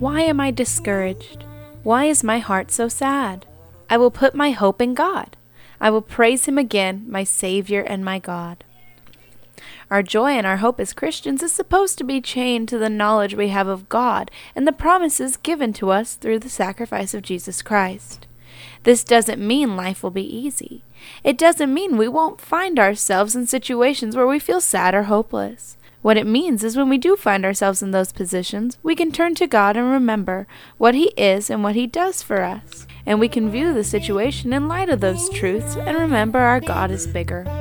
Why am I discouraged? Why is my heart so sad? I will put my hope in God. I will praise Him again, my Savior and my God. Our joy and our hope as Christians is supposed to be chained to the knowledge we have of God and the promises given to us through the sacrifice of Jesus Christ. This doesn't mean life will be easy. It doesn't mean we won't find ourselves in situations where we feel sad or hopeless. What it means is when we do find ourselves in those positions, we can turn to God and remember what He is and what He does for us. And we can view the situation in light of those truths and remember our God is bigger.